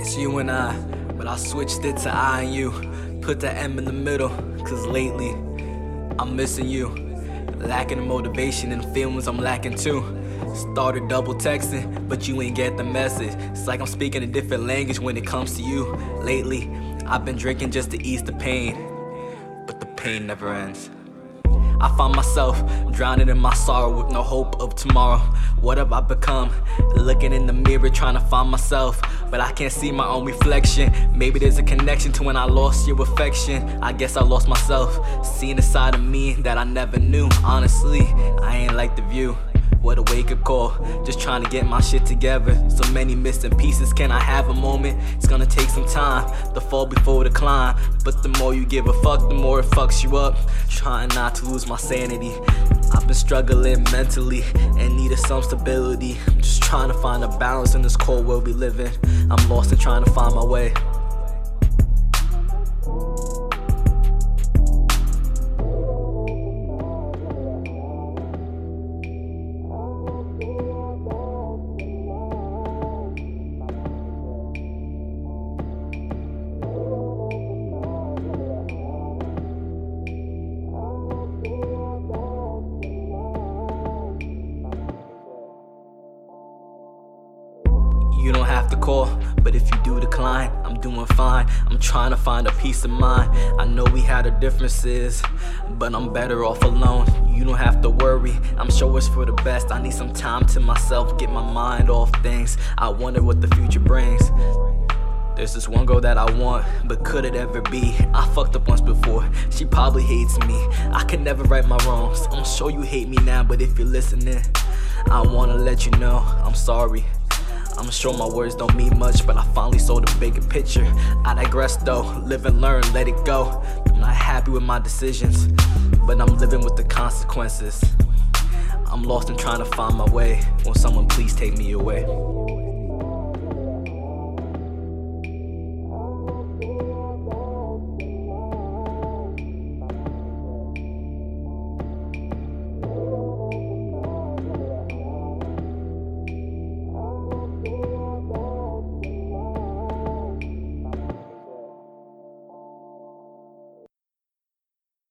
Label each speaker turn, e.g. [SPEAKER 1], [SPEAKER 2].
[SPEAKER 1] It's you and I, but I switched it to I and you. Put the M in the middle, cause lately I'm missing you. Lacking the motivation and feelings I'm lacking too. Started double texting, but you ain't get the message. It's like I'm speaking a different language when it comes to you. Lately, I've been drinking just to ease the pain, but the pain never ends. I find myself drowning in my sorrow with no hope of tomorrow. What have I become? Looking in the mirror, trying to find myself, but I can't see my own reflection. Maybe there's a connection to when I lost your affection. I guess I lost myself, seeing a side of me that I never knew. Honestly, I ain't like the view. What a wake up call, just trying to get my shit together. So many missing pieces, can I have a moment? It's gonna take some time, the fall before the climb. But the more you give a fuck, the more it fucks you up. Trying not to lose my sanity. I've been struggling mentally and needed some stability. I'm just trying to find a balance in this cold world we live in. I'm lost and trying to find my way. You don't have to call, but if you do decline, I'm doing fine. I'm trying to find a peace of mind. I know we had our differences, but I'm better off alone. You don't have to worry, I'm sure it's for the best. I need some time to myself, get my mind off things. I wonder what the future brings. There's this one girl that I want, but could it ever be? I fucked up once before, she probably hates me. I could never right my wrongs. I'm sure you hate me now, but if you're listening, I wanna let you know I'm sorry. I'm sure my words don't mean much, but I finally saw the bigger picture. I digress though, live and learn, let it go. I'm not happy with my decisions, but I'm living with the consequences. I'm lost and trying to find my way. Will someone please take me away?